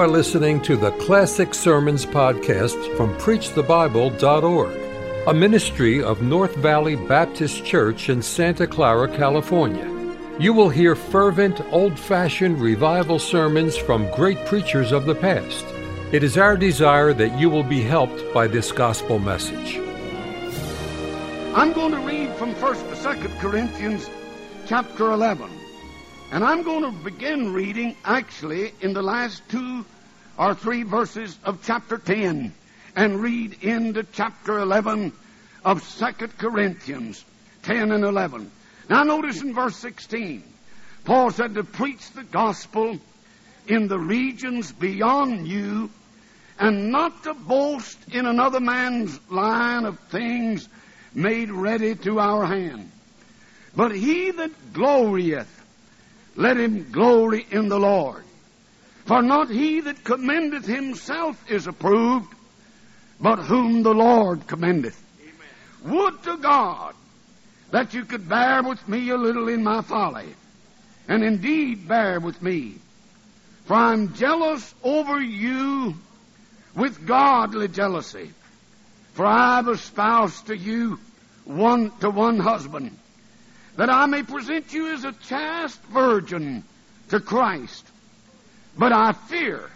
are listening to the Classic Sermons podcast from PreachTheBible.org, a ministry of North Valley Baptist Church in Santa Clara, California. You will hear fervent, old fashioned revival sermons from great preachers of the past. It is our desire that you will be helped by this gospel message. I'm going to read from 1st to 2nd Corinthians chapter 11. And I'm going to begin reading actually in the last two or three verses of chapter 10 and read into chapter 11 of 2 Corinthians 10 and 11. Now notice in verse 16, Paul said to preach the gospel in the regions beyond you and not to boast in another man's line of things made ready to our hand. But he that glorieth, let him glory in the Lord. For not he that commendeth himself is approved, but whom the Lord commendeth. Amen. Would to God that you could bear with me a little in my folly, and indeed bear with me. For I'm jealous over you with godly jealousy. For I have espoused to you one to one husband, that I may present you as a chaste virgin to Christ. But I fear,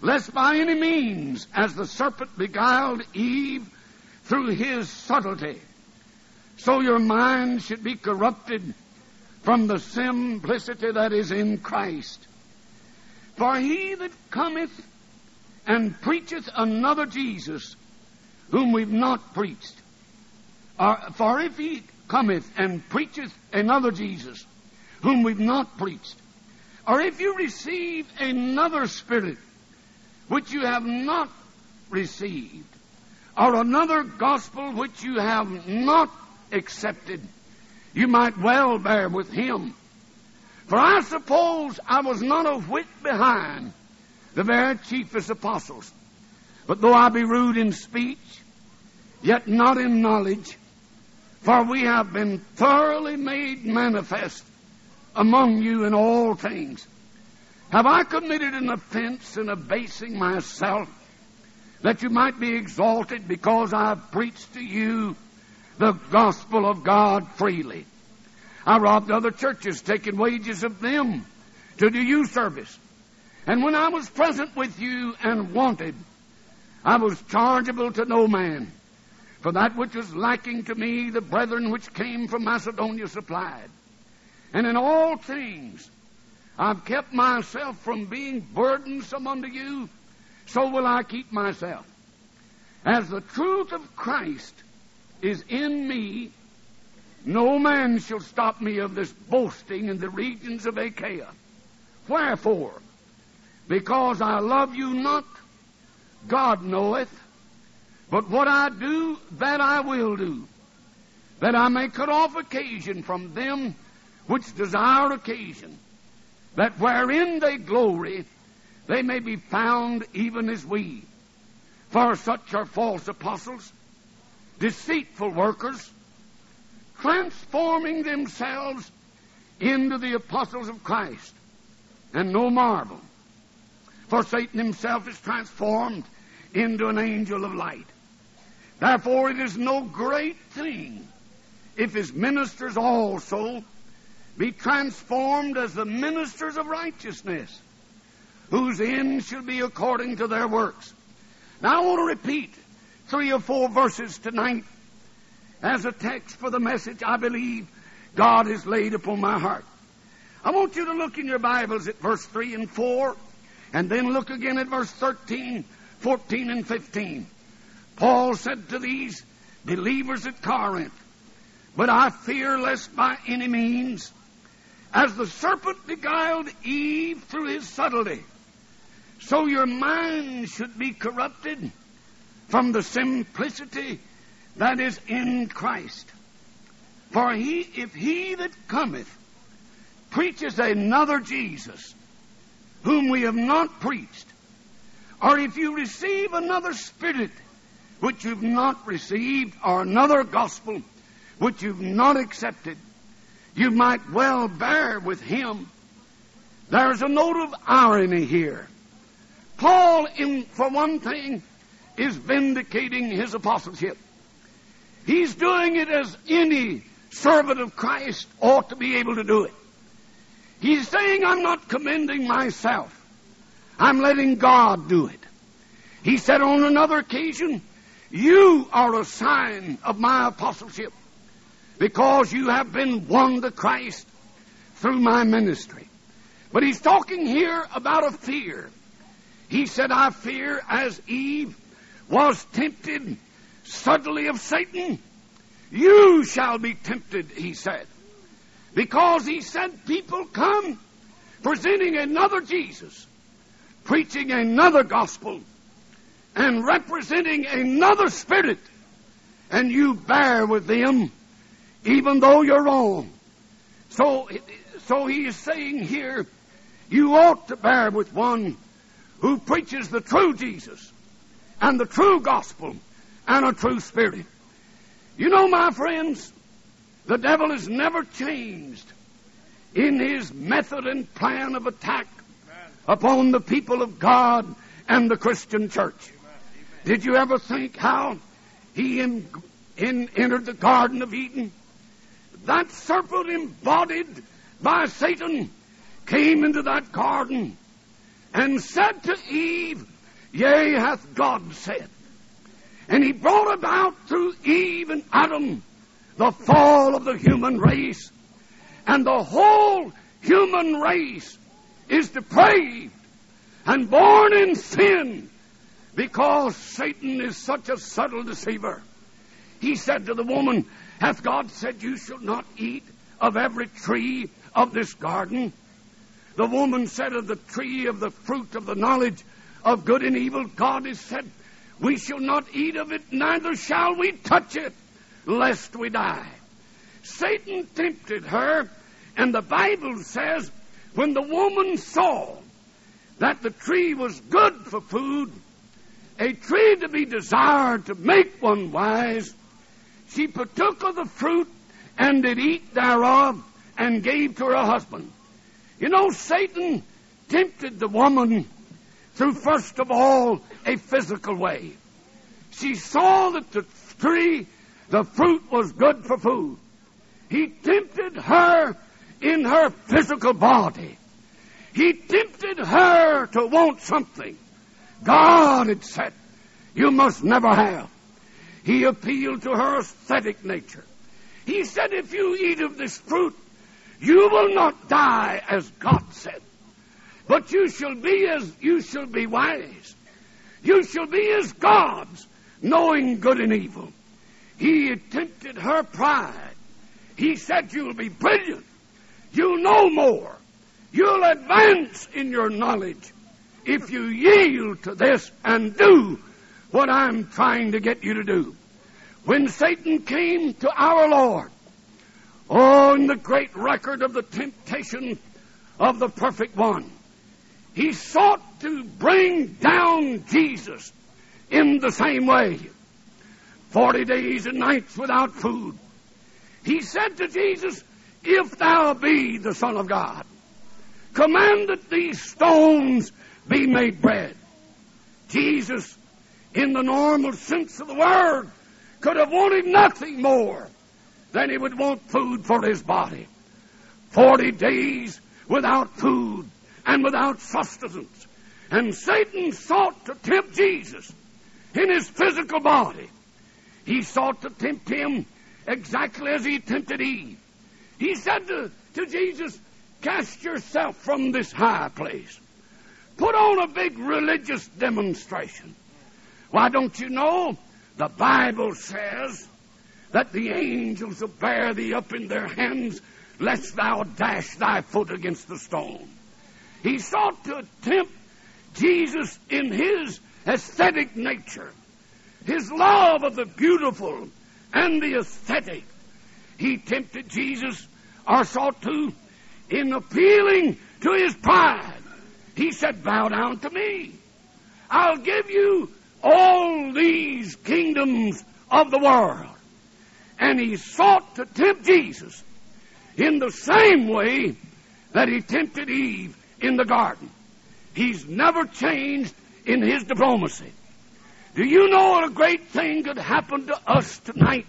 lest by any means, as the serpent beguiled Eve through his subtlety, so your mind should be corrupted from the simplicity that is in Christ. For he that cometh and preacheth another Jesus, whom we've not preached, or, for if he cometh and preacheth another Jesus, whom we've not preached, or if you receive another spirit which you have not received, or another gospel which you have not accepted, you might well bear with him. For I suppose I was not a whit behind the very chiefest apostles. But though I be rude in speech, yet not in knowledge, for we have been thoroughly made manifest among you in all things. Have I committed an offense in abasing myself that you might be exalted because I have preached to you the gospel of God freely? I robbed other churches, taking wages of them to do you service. And when I was present with you and wanted, I was chargeable to no man. For that which was lacking to me, the brethren which came from Macedonia supplied. And in all things, I've kept myself from being burdensome unto you, so will I keep myself. As the truth of Christ is in me, no man shall stop me of this boasting in the regions of Achaia. Wherefore? Because I love you not, God knoweth. But what I do, that I will do, that I may cut off occasion from them which desire occasion, that wherein they glory, they may be found even as we. For such are false apostles, deceitful workers, transforming themselves into the apostles of Christ. And no marvel, for Satan himself is transformed into an angel of light. Therefore, it is no great thing if his ministers also be transformed as the ministers of righteousness, whose end shall be according to their works. Now, I want to repeat three or four verses tonight as a text for the message I believe God has laid upon my heart. I want you to look in your Bibles at verse 3 and 4, and then look again at verse 13, 14, and 15. Paul said to these believers at Corinth, But I fear lest by any means, as the serpent beguiled Eve through his subtlety, so your mind should be corrupted from the simplicity that is in Christ. For he, if he that cometh preaches another Jesus, whom we have not preached, or if you receive another spirit which you've not received, or another gospel which you've not accepted, you might well bear with him. There's a note of irony here. Paul, in, for one thing, is vindicating his apostleship. He's doing it as any servant of Christ ought to be able to do it. He's saying, I'm not commending myself. I'm letting God do it. He said on another occasion, You are a sign of my apostleship because you have been won to Christ through my ministry. But he's talking here about a fear. He said, I fear as Eve was tempted subtly of Satan, you shall be tempted, he said. Because he said, people come presenting another Jesus, preaching another gospel, and representing another spirit, and you bear with them even though you're wrong. So, so he is saying here, you ought to bear with one who preaches the true Jesus and the true gospel and a true spirit. You know, my friends, the devil has never changed in his method and plan of attack upon the people of God and the Christian church. Did you ever think how he in, in, entered the Garden of Eden? That serpent embodied by Satan came into that garden and said to Eve, Yea, hath God said. And he brought about through Eve and Adam the fall of the human race. And the whole human race is depraved and born in sin because Satan is such a subtle deceiver. He said to the woman, Hath God said you shall not eat of every tree of this garden? The woman said of the tree of the fruit of the knowledge of good and evil, God has said, We shall not eat of it, neither shall we touch it, lest we die. Satan tempted her, and the Bible says, when the woman saw that the tree was good for food, a tree to be desired to make one wise, she partook of the fruit and did eat thereof and gave to her husband. You know, Satan tempted the woman through, first of all, a physical way. She saw that the tree, the fruit was good for food. He tempted her in her physical body. He tempted her to want something. God had said, You must never have. He appealed to her aesthetic nature. He said, If you eat of this fruit, you will not die as God said, but you shall be as you shall be wise. You shall be as gods, knowing good and evil. He tempted her pride. He said, You'll be brilliant. You'll know more. You'll advance in your knowledge if you yield to this and do what I'm trying to get you to do. When Satan came to our Lord, on the great record of the temptation of the perfect one, he sought to bring down Jesus in the same way. Forty days and nights without food. He said to Jesus, If thou be the Son of God, command that these stones be made bread. Jesus in the normal sense of the word, could have wanted nothing more than he would want food for his body. Forty days without food and without sustenance. And Satan sought to tempt Jesus in his physical body. He sought to tempt him exactly as he tempted Eve. He said to, to Jesus, Cast yourself from this high place. Put on a big religious demonstration. Why don't you know? The Bible says that the angels will bear thee up in their hands, lest thou dash thy foot against the stone. He sought to tempt Jesus in his aesthetic nature, his love of the beautiful and the aesthetic. He tempted Jesus, or sought to, in appealing to his pride. He said, Bow down to me. I'll give you all these kingdoms of the world. And he sought to tempt Jesus in the same way that he tempted Eve in the garden. He's never changed in his diplomacy. Do you know what a great thing could happen to us tonight?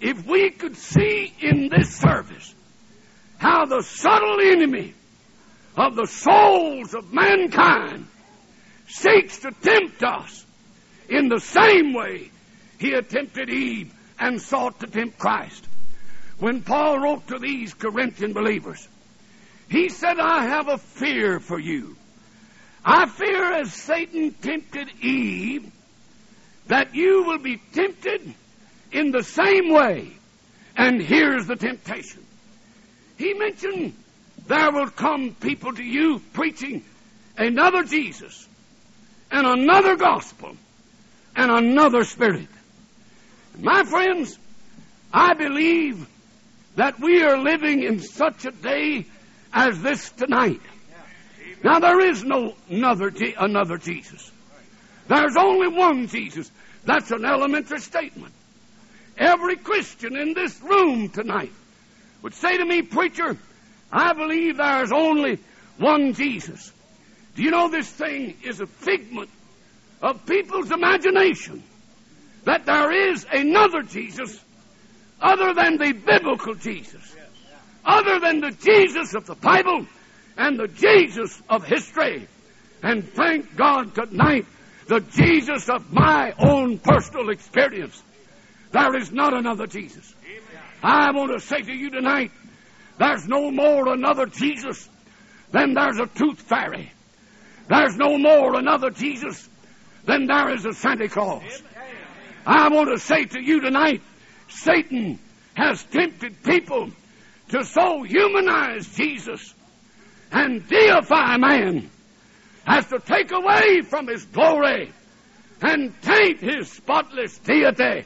If we could see in this service how the subtle enemy of the souls of mankind seeks to tempt us in the same way he attempted Eve and sought to tempt Christ. When Paul wrote to these Corinthian believers, he said, I have a fear for you. I fear as Satan tempted Eve that you will be tempted in the same way. And here's the temptation. He mentioned there will come people to you preaching another Jesus and another gospel and another spirit. My friends, I believe that we are living in such a day as this tonight. Now there is no another, another Jesus. There's only one Jesus. That's an elementary statement. Every Christian in this room tonight would say to me, Preacher, I believe there's only one Jesus. Do you know this thing is a figment of people's imagination? That there is another Jesus other than the biblical Jesus, other than the Jesus of the Bible and the Jesus of history. And thank God tonight, the Jesus of my own personal experience. There is not another Jesus. I want to say to you tonight, there's no more another Jesus than there's a tooth fairy. There's no more another Jesus than there is a Santa Claus. I want to say to you tonight, Satan has tempted people to so humanize Jesus and deify man as to take away from his glory and taint his spotless deity.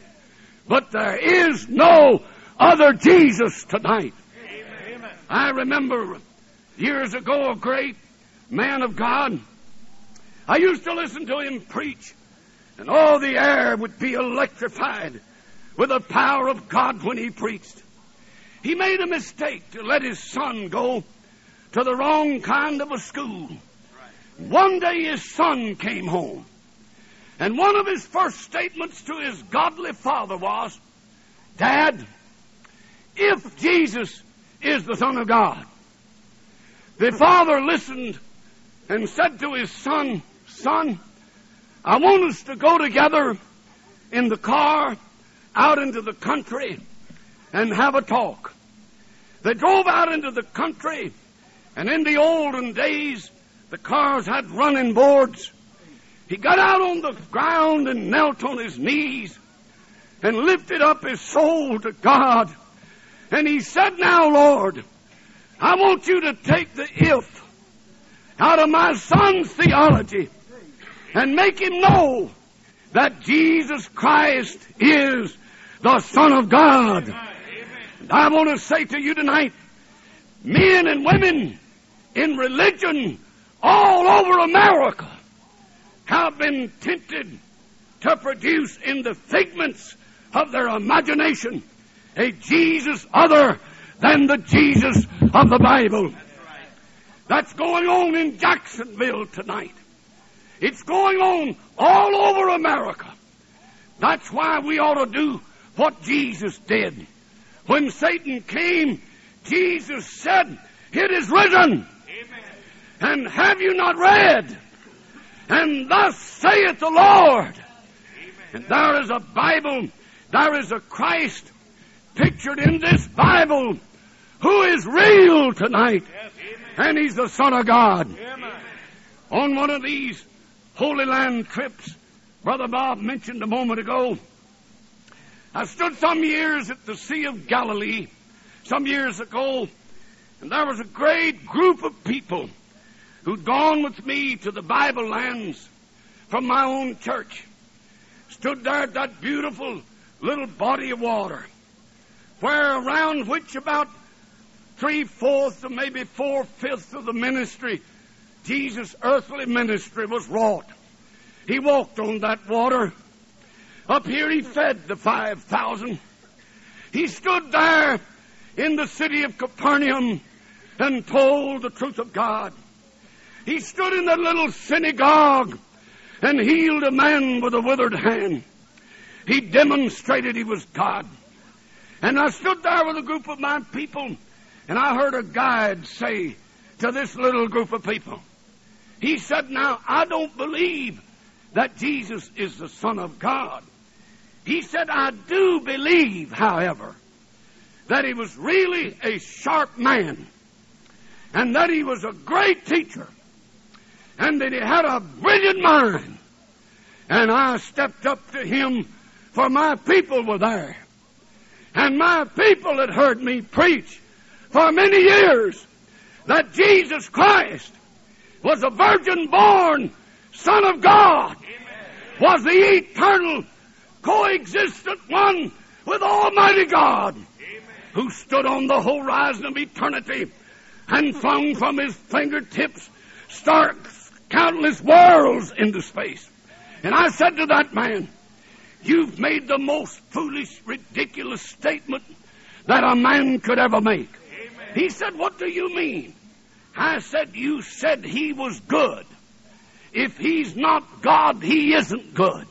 But there is no other Jesus tonight. I remember years ago a great man of God. I used to listen to him preach, and all the air would be electrified with the power of God when he preached. He made a mistake to let his son go to the wrong kind of a school. One day his son came home, and one of his first statements to his godly father was, Dad, if Jesus is the Son of God, the father listened and said to his son, Son, I want us to go together in the car out into the country and have a talk. They drove out into the country, and in the olden days, the cars had running boards. He got out on the ground and knelt on his knees and lifted up his soul to God. And he said, Now, Lord, I want you to take the if out of my son's theology and make him know that Jesus Christ is the Son of God. And I want to say to you tonight, men and women in religion all over America have been tempted to produce in the figments of their imagination a Jesus other than the Jesus of the Bible. That's going on in Jacksonville tonight. It's going on all over America. That's why we ought to do what Jesus did. When Satan came, Jesus said, It is written. And have you not read? And thus saith the Lord. And there is a Bible, there is a Christ pictured in this Bible who is real tonight. And he's the Son of God. On one of these Holy Land trips, Brother Bob mentioned a moment ago, I stood some years at the Sea of Galilee, some years ago, and there was a great group of people who'd gone with me to the Bible lands from my own church, stood there at that beautiful little body of water, where around which about three fourths or maybe four fifths of the ministry, Jesus' earthly ministry, was wrought. He walked on that water. Up here he fed the five thousand. He stood there in the city of Capernaum and told the truth of God. He stood in that little synagogue and healed a man with a withered hand. He demonstrated he was God. And I stood there with a group of my people, and I heard a guide say to this little group of people, he said, Now, I don't believe that Jesus is the Son of God. He said, I do believe, however, that he was really a sharp man and that he was a great teacher and that he had a brilliant mind. And I stepped up to him for my people were there. And my people had heard me preach for many years that Jesus Christ was a virgin born Son of God, Amen. was the eternal coexistent one with Almighty God, Amen. who stood on the horizon of eternity and flung from his fingertips stark countless worlds into space. And I said to that man, You've made the most foolish, ridiculous statement that a man could ever make. Amen. He said, What do you mean? I said, You said he was good. If he's not God, he isn't good.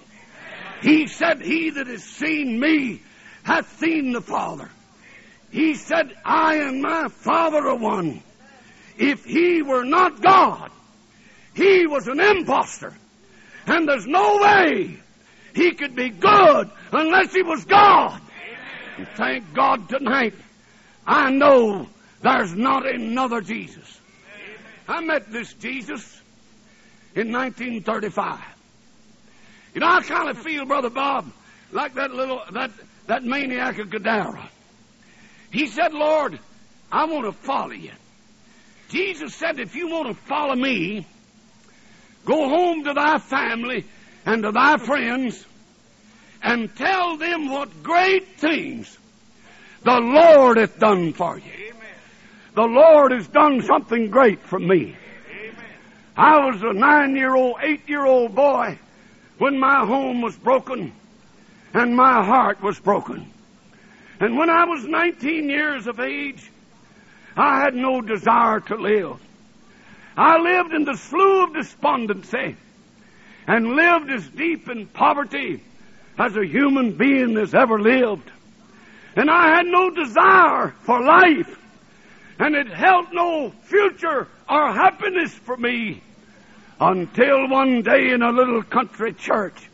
He said, He that has seen me hath seen the Father. He said, I and my Father are one. If he were not God, he was an impostor. And there's no way he could be good unless he was God. And thank God tonight, I know there's not another Jesus. I met this Jesus in 1935. You know, I kind of feel, Brother Bob, like that little, that, that maniac of Gadara. He said, Lord, I want to follow you. Jesus said, if you want to follow me, go home to thy family and to thy friends and tell them what great things the Lord hath done for you. Amen. The Lord has done something great for me. Amen. I was a nine year old, eight year old boy when my home was broken and my heart was broken. And when I was 19 years of age, I had no desire to live. I lived in the slough of despondency and lived as deep in poverty as a human being has ever lived. And I had no desire for life. And it held no future or happiness for me until one day in a little country church,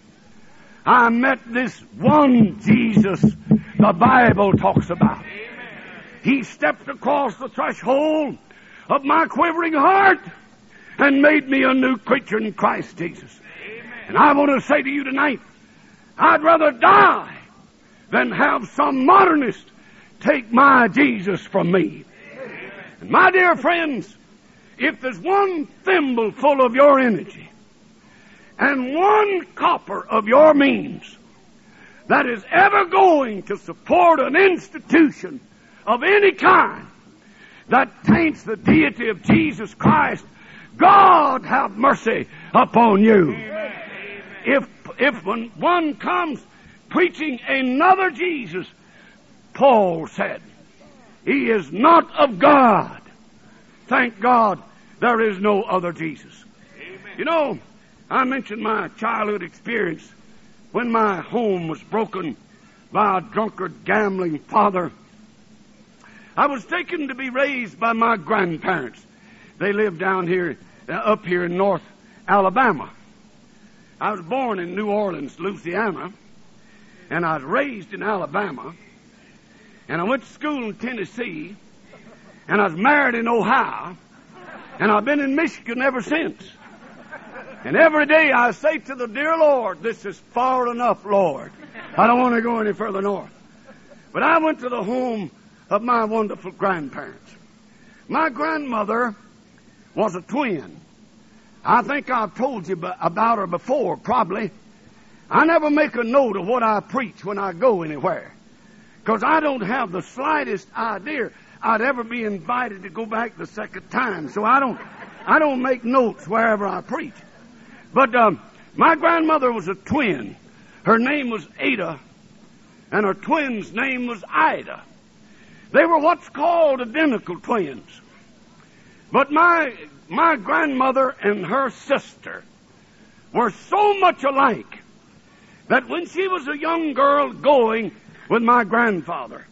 I met this one Jesus the Bible talks about. He stepped across the threshold of my quivering heart and made me a new creature in Christ Jesus. And I want to say to you tonight, I'd rather die than have some modernist take my Jesus from me. And my dear friends, if there's one thimble full of your energy and one copper of your means that is ever going to support an institution of any kind that taints the deity of Jesus Christ, God have mercy upon you. Amen. If if when one comes preaching another Jesus, Paul said, he is not of God. Thank God there is no other Jesus. Amen. You know, I mentioned my childhood experience when my home was broken by a drunkard, gambling father. I was taken to be raised by my grandparents. They lived down here, uh, up here in North Alabama. I was born in New Orleans, Louisiana, and I was raised in Alabama, and I went to school in Tennessee, and I was married in Ohio, and I've been in Michigan ever since. And every day I say to the dear Lord, this is far enough, Lord. I don't want to go any further north. But I went to the home of my wonderful grandparents. My grandmother was a twin. I think I've told you about her before, probably. I never make a note of what I preach when I go anywhere. Because I don't have the slightest idea I'd ever be invited to go back the second time. So I don't, I don't make notes wherever I preach. But um, my grandmother was a twin. Her name was Ada, and her twin's name was Ida. They were what's called identical twins. But my my grandmother and her sister were so much alike that when she was a young girl going with my grandfather,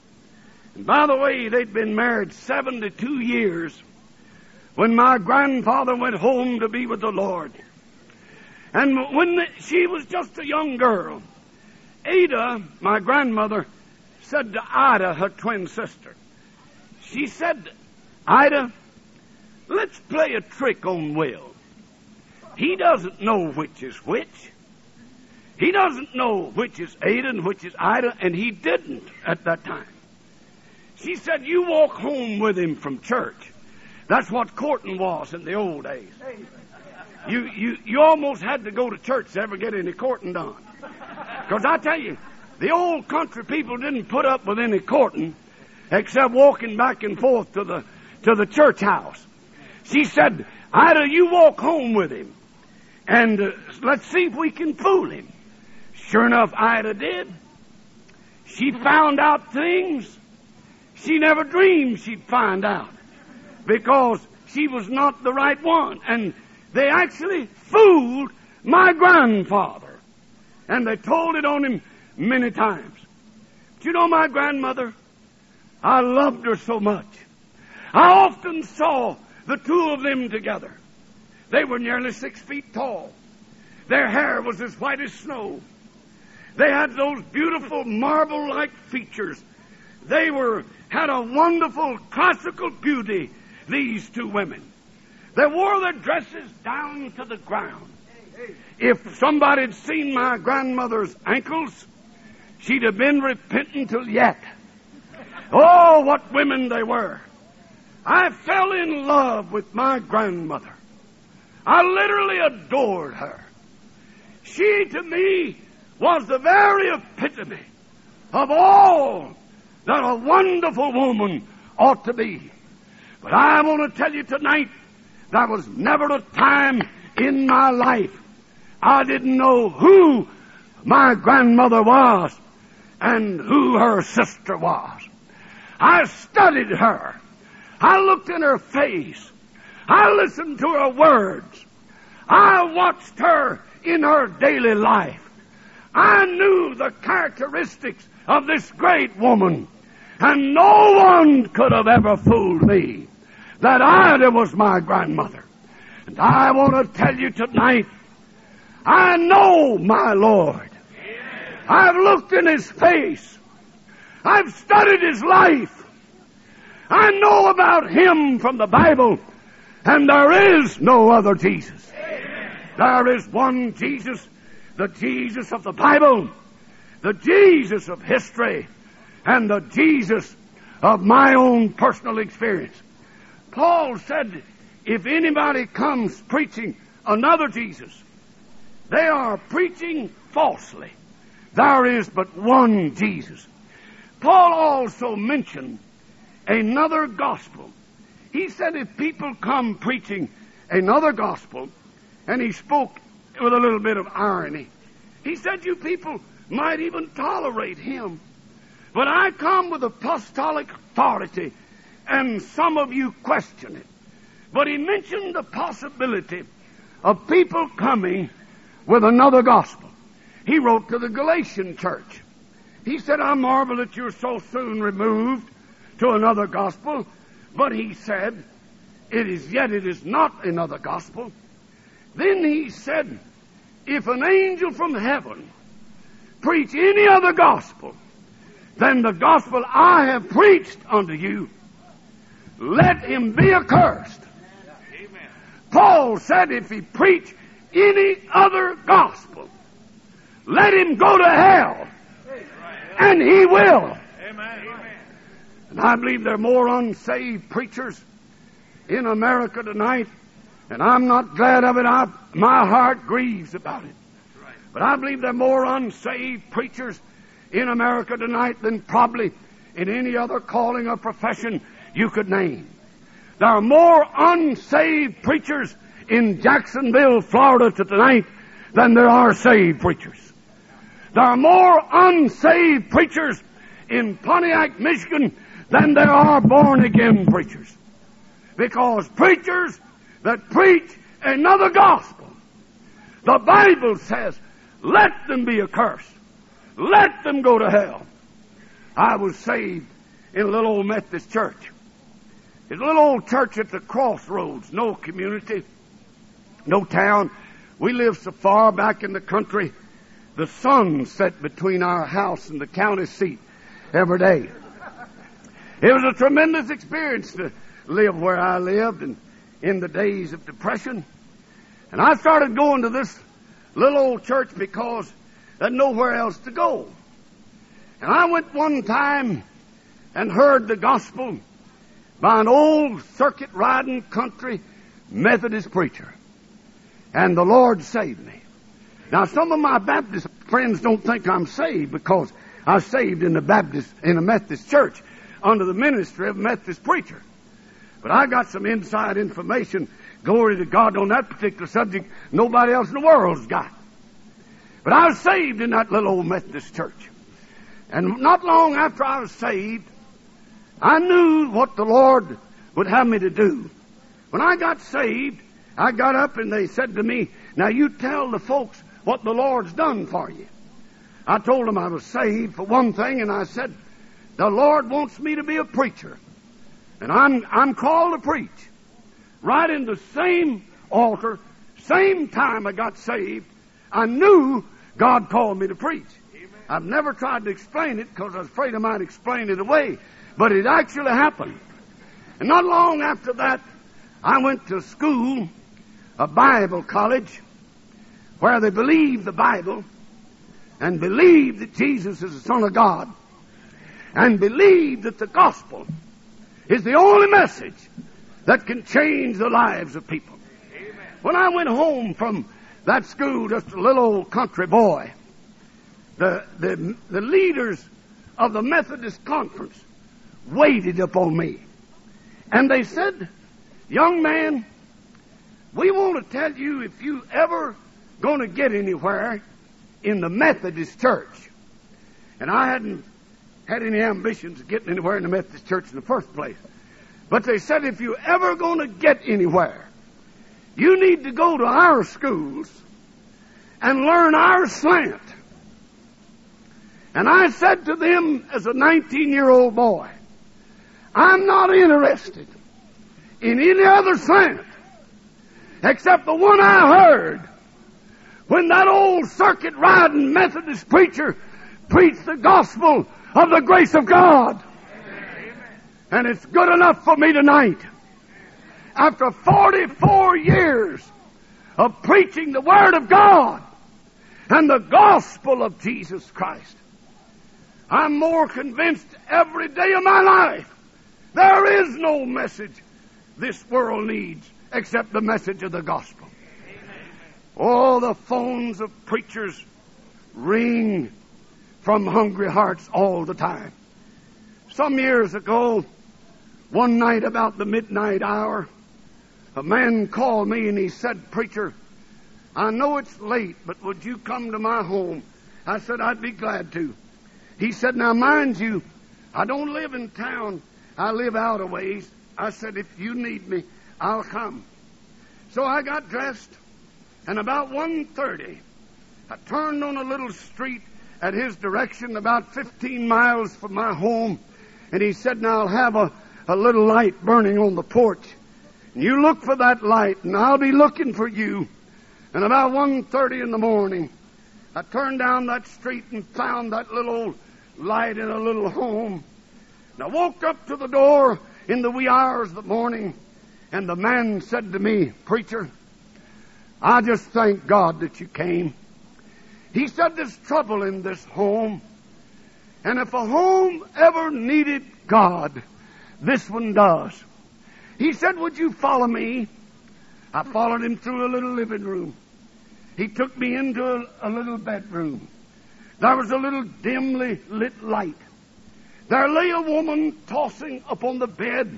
and by the way, they'd been married 72 years when my grandfather went home to be with the Lord. And when she was just a young girl, Ada, my grandmother, said to Ida, her twin sister, she said, Ida, let's play a trick on Will. He doesn't know which is which. He doesn't know which is Ada and which is Ida, and he didn't at that time. She said, You walk home with him from church. That's what courting was in the old days. You, you, you almost had to go to church to ever get any courting done. Because I tell you, the old country people didn't put up with any courting except walking back and forth to the, to the church house. She said, Ida, you walk home with him and uh, let's see if we can fool him. Sure enough, Ida did. She found out things she never dreamed she'd find out because she was not the right one. And they actually fooled my grandfather. And they told it on him many times. But you know my grandmother? I loved her so much. I often saw the two of them together. They were nearly six feet tall. Their hair was as white as snow. They had those beautiful marble like features. They were had a wonderful classical beauty, these two women. They wore their dresses down to the ground. If somebody had seen my grandmother's ankles, she'd have been repentant till yet. Oh, what women they were. I fell in love with my grandmother. I literally adored her. She to me was the very epitome of all that a wonderful woman ought to be. But I want to tell you tonight, there was never a time in my life I didn't know who my grandmother was and who her sister was. I studied her. I looked in her face. I listened to her words. I watched her in her daily life. I knew the characteristics of this great woman. And no one could have ever fooled me that Ida was my grandmother. And I want to tell you tonight, I know my Lord. I've looked in his face. I've studied his life. I know about him from the Bible. And there is no other Jesus. There is one Jesus, the Jesus of the Bible, the Jesus of history, and the Jesus of my own personal experience. Paul said, if anybody comes preaching another Jesus, they are preaching falsely. There is but one Jesus. Paul also mentioned another gospel. He said if people come preaching another gospel, and he spoke with a little bit of irony, he said you people might even tolerate him. But I come with apostolic authority, and some of you question it. But he mentioned the possibility of people coming with another gospel. He wrote to the Galatian church. He said, I marvel that you're so soon removed to another gospel. But he said, it is yet it is not another gospel. Then he said, if an angel from heaven preach any other gospel than the gospel I have preached unto you, let him be accursed. Amen. Paul said if he preach any other gospel, let him go to hell. And he will. Amen. And I believe there are more unsaved preachers in America tonight, and I'm not glad of it. I, my heart grieves about it. But I believe there are more unsaved preachers in America tonight than probably in any other calling or profession you could name. There are more unsaved preachers in Jacksonville, Florida tonight than there are saved preachers. There are more unsaved preachers in Pontiac, Michigan than there are born again preachers. Because preachers that preach another gospel The Bible says, let them be accursed. Let them go to hell. I was saved in a little old Methodist church. It's a little old church at the crossroads, no community, no town. We lived so far back in the country, the sun set between our house and the county seat every day. It was a tremendous experience to live where I lived and in the days of depression. And I started going to this little old church because there's nowhere else to go. And I went one time and heard the gospel by an old circuit riding country Methodist preacher. And the Lord saved me. Now some of my Baptist friends don't think I'm saved because I saved in the Baptist, in a Methodist church under the ministry of a Methodist preacher. But I got some inside information, glory to God, on that particular subject nobody else in the world's got. But I was saved in that little old Methodist church. And not long after I was saved, I knew what the Lord would have me to do. When I got saved, I got up and they said to me, Now you tell the folks what the Lord's done for you. I told them I was saved for one thing, and I said, The Lord wants me to be a preacher. And I'm, I'm called to preach. Right in the same altar, same time I got saved, I knew God called me to preach. Amen. I've never tried to explain it because I was afraid I might explain it away, but it actually happened. And not long after that, I went to school, a Bible college, where they believe the Bible and believe that Jesus is the Son of God and believe that the gospel is the only message that can change the lives of people. Amen. When I went home from that school, just a little old country boy, the, the, the leaders of the Methodist conference waited upon me. And they said, Young man, we want to tell you if you ever going to get anywhere in the Methodist church. And I hadn't had any ambitions of getting anywhere in the Methodist church in the first place. But they said if you're ever going to get anywhere, you need to go to our schools and learn our slant. And I said to them as a 19 year old boy, I'm not interested in any other slant except the one I heard when that old circuit riding Methodist preacher preached the gospel of the grace of God. And it's good enough for me tonight. After 44 years of preaching the Word of God and the gospel of Jesus Christ, I'm more convinced every day of my life there is no message this world needs except the message of the gospel. Oh, the phones of preachers ring from hungry hearts all the time. Some years ago, one night about the midnight hour, a man called me and he said, Preacher, I know it's late, but would you come to my home? I said, I'd be glad to. He said, Now mind you, I don't live in town. I live out a ways. I said, If you need me, I'll come. So I got dressed and about 1.30, I turned on a little street at his direction about 15 miles from my home. And he said, now I'll have a, a little light burning on the porch. And you look for that light and I'll be looking for you. And about 1.30 in the morning, I turned down that street and found that little light in a little home. And I walked up to the door in the wee hours of the morning, and the man said to me, Preacher, I just thank God that you came. He said there's trouble in this home. And if a home ever needed God, this one does. He said, Would you follow me? I followed him through a little living room. He took me into a, a little bedroom. There was a little dimly lit light. There lay a woman tossing upon the bed,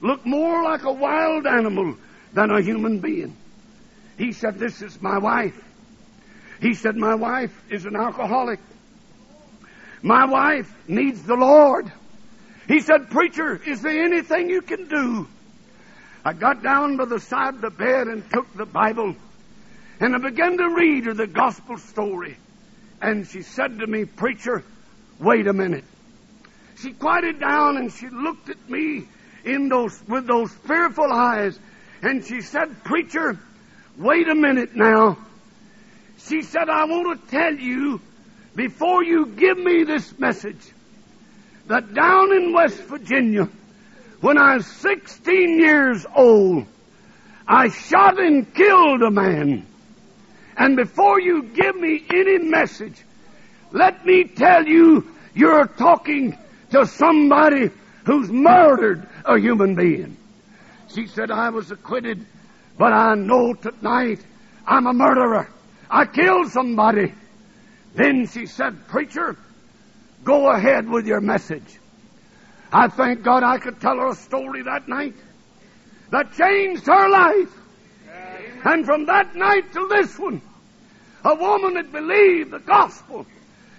looked more like a wild animal than a human being. He said, This is my wife. He said, My wife is an alcoholic. My wife needs the Lord. He said, Preacher, is there anything you can do? I got down by the side of the bed and took the Bible And I began to read her the gospel story. And she said to me, Preacher, wait a minute. She quieted down and she looked at me in those, with those fearful eyes. And she said, Preacher, wait a minute now. She said, I want to tell you before you give me this message that down in West Virginia, when I was 16 years old, I shot and killed a man. And before you give me any message, let me tell you, you're talking to somebody who's murdered a human being. She said, I was acquitted, but I know tonight I'm a murderer. I killed somebody. Then she said, Preacher, go ahead with your message. I thank God I could tell her a story that night that changed her life. And from that night to this one, a woman that believed the gospel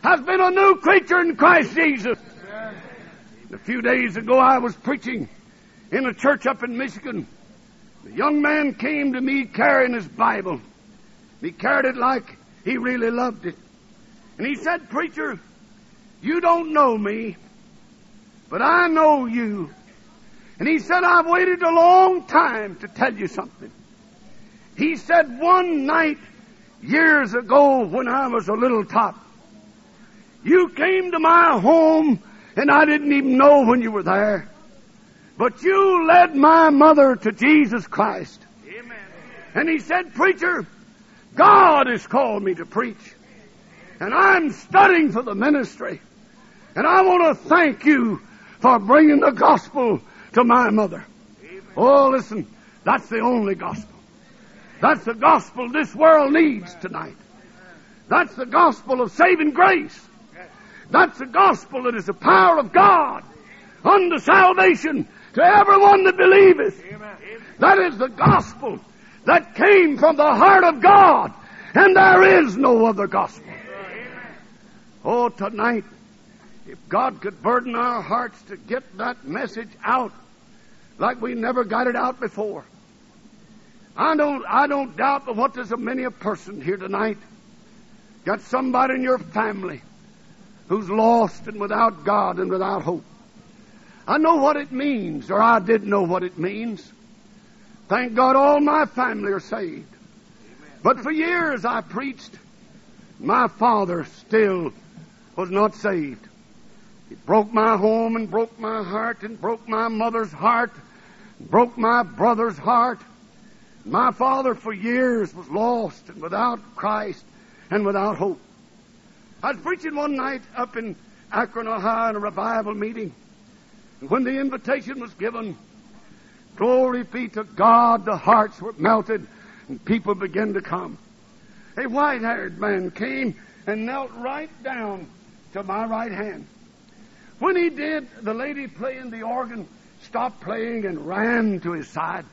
has been a new creature in Christ Jesus. A few days ago, I was preaching in a church up in Michigan. The young man came to me carrying his Bible. He carried it like he really loved it. And he said, Preacher, you don't know me, but I know you. And he said, I've waited a long time to tell you something. He said, one night years ago when I was a little tot, you came to my home and I didn't even know when you were there. But you led my mother to Jesus Christ. Amen. And he said, Preacher, God has called me to preach. And I'm studying for the ministry. And I want to thank you for bringing the gospel to my mother. Oh, listen, that's the only gospel. That's the gospel this world needs tonight. That's the gospel of saving grace. That's the gospel that is the power of God unto salvation to everyone that believeth. That is the gospel that came from the heart of God, and there is no other gospel. Oh, tonight, if God could burden our hearts to get that message out like we never got it out before. I don't, I don't doubt but what there's a many a person here tonight got somebody in your family who's lost and without God and without hope. I know what it means, or I did know what it means. Thank God all my family are saved. But for years I preached. My father still was not saved. It broke my home and broke my heart and broke my mother's heart, broke my brother's heart. My father for years was lost and without Christ and without hope. I was preaching one night up in Akron, Ohio, in a revival meeting. And when the invitation was given, glory be to God, the hearts were melted and people began to come. A white haired man came and knelt right down to my right hand. When he did, the lady playing the organ stopped playing and ran to his side.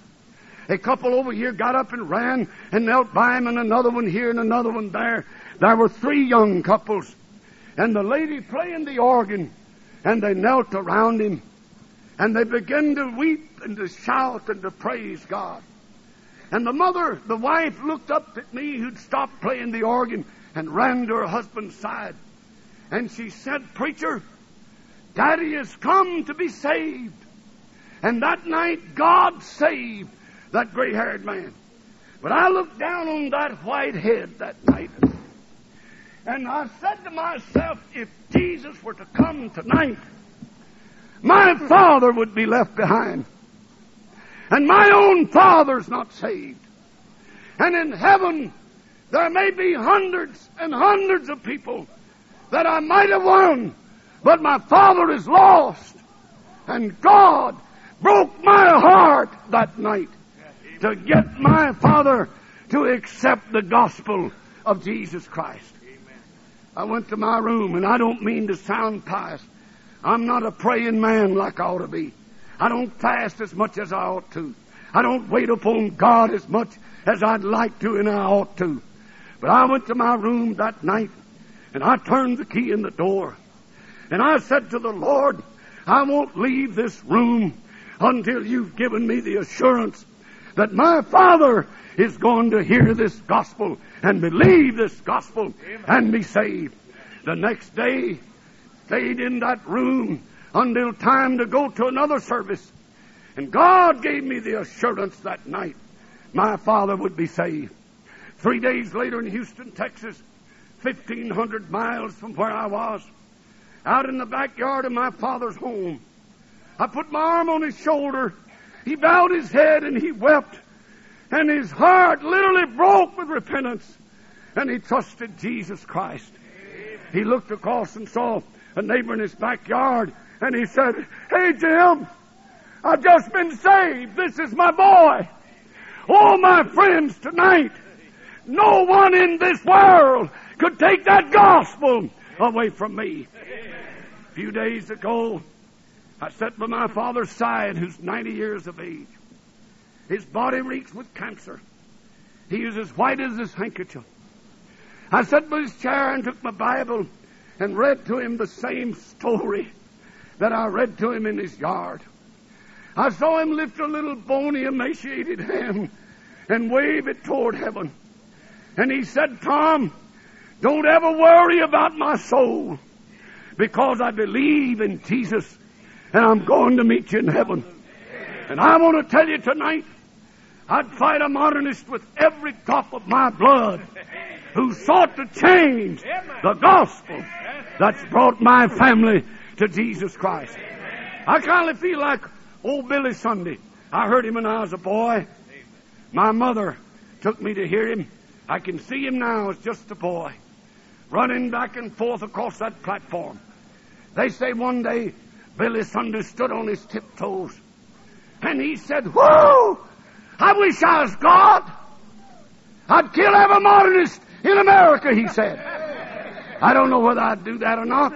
A couple over here got up and ran and knelt by him, and another one here and another one there. There were three young couples, and the lady playing the organ, and they knelt around him, and they began to weep and to shout and to praise God. And the mother, the wife, looked up at me who'd stopped playing the organ and ran to her husband's side. And she said, Preacher, Daddy has come to be saved. And that night, God saved that gray haired man. But I looked down on that white head that night. And I said to myself, if Jesus were to come tonight, my father would be left behind. And my own father's not saved. And in heaven, there may be hundreds and hundreds of people that I might have won, but my father is lost. And God broke my heart that night to get my father to accept the gospel of Jesus Christ. I went to my room, and I don't mean to sound pious. I'm not a praying man like I ought to be. I don't fast as much as I ought to. I don't wait upon God as much as I'd like to and I ought to. But I went to my room that night and I turned the key in the door and I said to the Lord, I won't leave this room until you've given me the assurance that my Father is going to hear this gospel and believe this gospel and be saved. The next day, stayed in that room until time to go to another service. And God gave me the assurance that night my father would be saved. Three days later in Houston, Texas, 1,500 miles from where I was, out in the backyard of my father's home, I put my arm on his shoulder. He bowed his head and he wept. And his heart literally broke with repentance. And he trusted Jesus Christ. He looked across and saw a neighbor in his backyard and he said, Hey, Jim, I've just been saved. This is my boy. All my friends, tonight, no one in this world could take that gospel away from me. A few days ago, I sat by my father's side, who's 90 years of age. His body reeks with cancer. He is as white as his handkerchief. I sat by his chair and took my Bible and read to him the same story that I read to him in his yard. I saw him lift a little bony, emaciated hand and wave it toward heaven. And he said, Tom, don't ever worry about my soul because I believe in Jesus and I'm going to meet you in heaven. And I want to tell you tonight, I'd fight a modernist with every drop of my blood who sought to change the gospel that's brought my family to Jesus Christ. I kind of feel like old Billy Sunday. I heard him when I was a boy. My mother took me to hear him. I can see him now as just a boy, running back and forth across that platform. They say one day Billy Sunday stood on his tiptoes and he said, Whoa! I wish I was God. I'd kill every modernist in America, he said. I don't know whether I'd do that or not.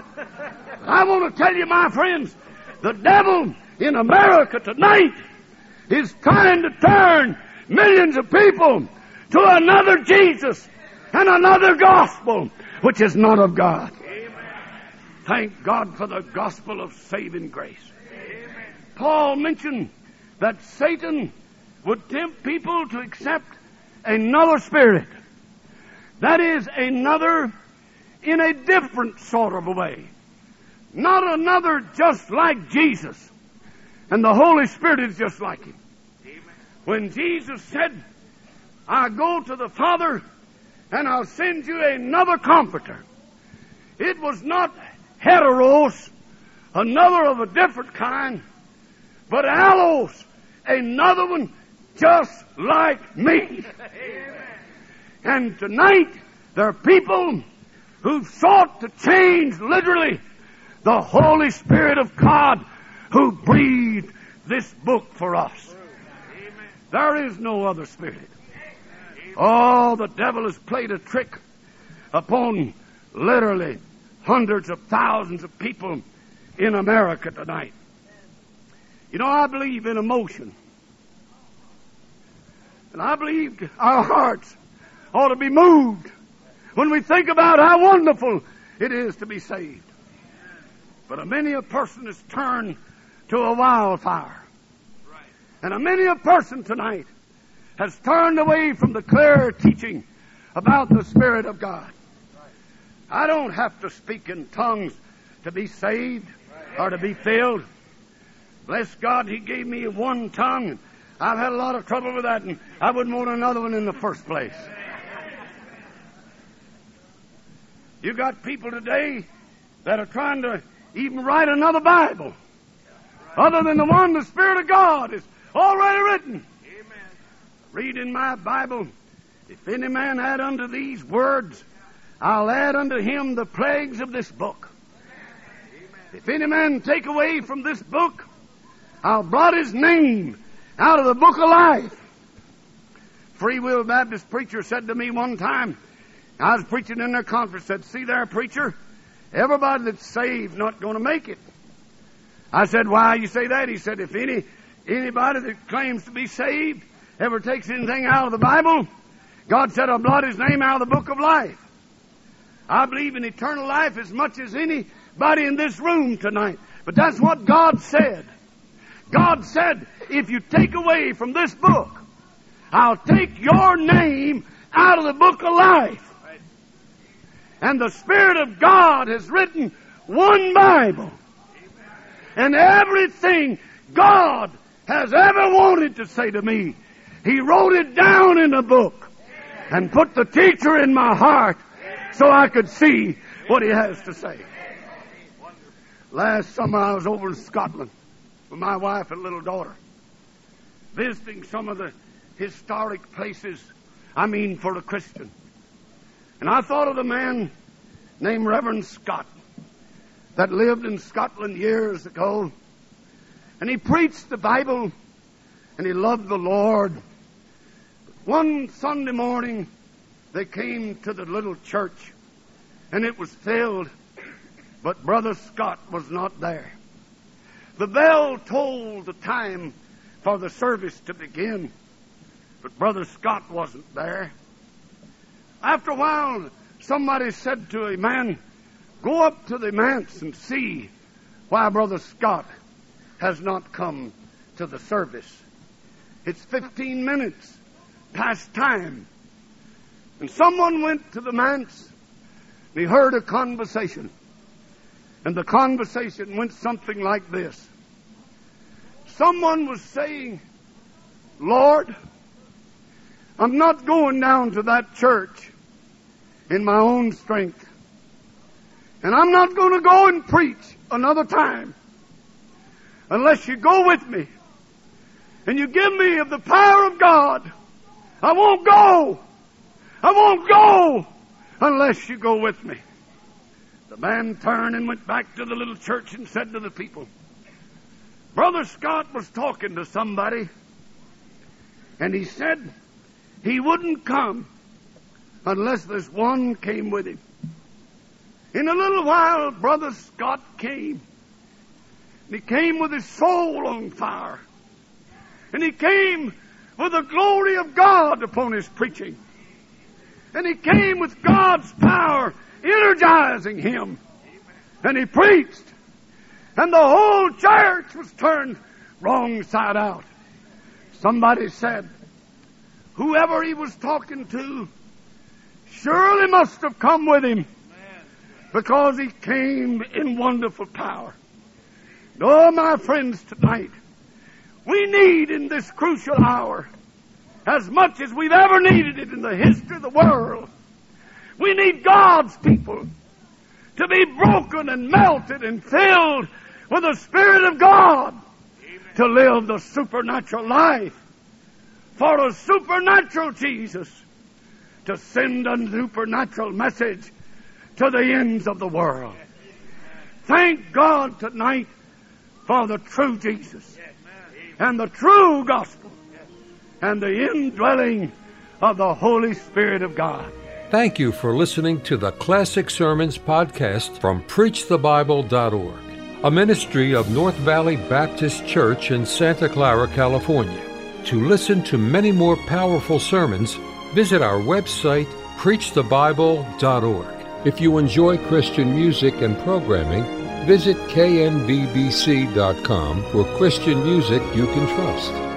I want to tell you, my friends, the devil in America tonight is trying to turn millions of people to another Jesus and another gospel, which is not of God. Thank God for the gospel of saving grace. Paul mentioned that Satan would tempt people to accept another spirit. That is another in a different sort of a way. Not another just like Jesus. And the Holy Spirit is just like him. When Jesus said, I go to the Father and I'll send you another comforter. It was not heteros, another of a different kind, but allos, another one just like me. And tonight, there are people who've sought to change literally the Holy Spirit of God who breathed this book for us. There is no other spirit. Oh, the devil has played a trick upon literally hundreds of thousands of people in America tonight. You know, I believe in emotion. And I believe our hearts ought to be moved when we think about how wonderful it is to be saved. But a many a person has turned to a wildfire. And a many a person tonight has turned away from the clear teaching about the Spirit of God. I don't have to speak in tongues to be saved or to be filled. Bless God, He gave me one tongue. I've had a lot of trouble with that, and I wouldn't want another one in the first place. You got people today that are trying to even write another Bible other than the one the Spirit of God is already written. Amen. Read in my Bible, if any man add unto these words, I'll add unto him the plagues of this book. Amen. If any man take away from this book, I'll blot his name out of the book of life. Free Will Baptist preacher said to me one time, I was preaching in their conference, said, See there, preacher, everybody that's saved not going to make it. I said, Why you say that? He said, If any anybody that claims to be saved ever takes anything out of the Bible, God said, I'll blot his name out of the book of life. I believe in eternal life as much as anybody in this room tonight. But that's what God said. God said, if you take away from this book, I'll take your name out of the book of life. And the Spirit of God has written one Bible. And everything God has ever wanted to say to me, He wrote it down in a book and put the teacher in my heart so I could see what He has to say. Last summer I was over in Scotland with my wife and little daughter, visiting some of the historic places, I mean for a Christian. And I thought of the man named Reverend Scott that lived in Scotland years ago. And he preached the Bible and he loved the Lord. One Sunday morning, they came to the little church and it was filled, but Brother Scott was not there. The bell tolled the time for the service to begin, but Brother Scott wasn't there. After a while, somebody said to a man, Go up to the manse and see why Brother Scott has not come to the service. It's 15 minutes past time. And someone went to the manse and he heard a conversation. And the conversation went something like this. Someone was saying, Lord, I'm not going down to that church in my own strength. And I'm not going to go and preach another time unless you go with me and you give me of the power of God. I won't go. I won't go unless you go with me. The man turned and went back to the little church and said to the people, Brother Scott was talking to somebody, and he said he wouldn't come unless this one came with him. In a little while, Brother Scott came. And he came with his soul on fire. And he came with the glory of God upon his preaching. And he came with God's power energizing him. And he preached. And the whole church was turned wrong side out. Somebody said, whoever he was talking to surely must have come with him because he came in wonderful power. Oh, my friends, tonight, we need in this crucial hour as much as we've ever needed it in the history of the world. We need God's people to be broken and melted and filled with the Spirit of God to live the supernatural life for a supernatural Jesus to send a supernatural message to the ends of the world. Thank God tonight for the true Jesus and the true gospel and the indwelling of the Holy Spirit of God. Thank you for listening to the Classic Sermons podcast from PreachTheBible.org, a ministry of North Valley Baptist Church in Santa Clara, California. To listen to many more powerful sermons, visit our website, PreachTheBible.org. If you enjoy Christian music and programming, visit knbbc.com for Christian music you can trust.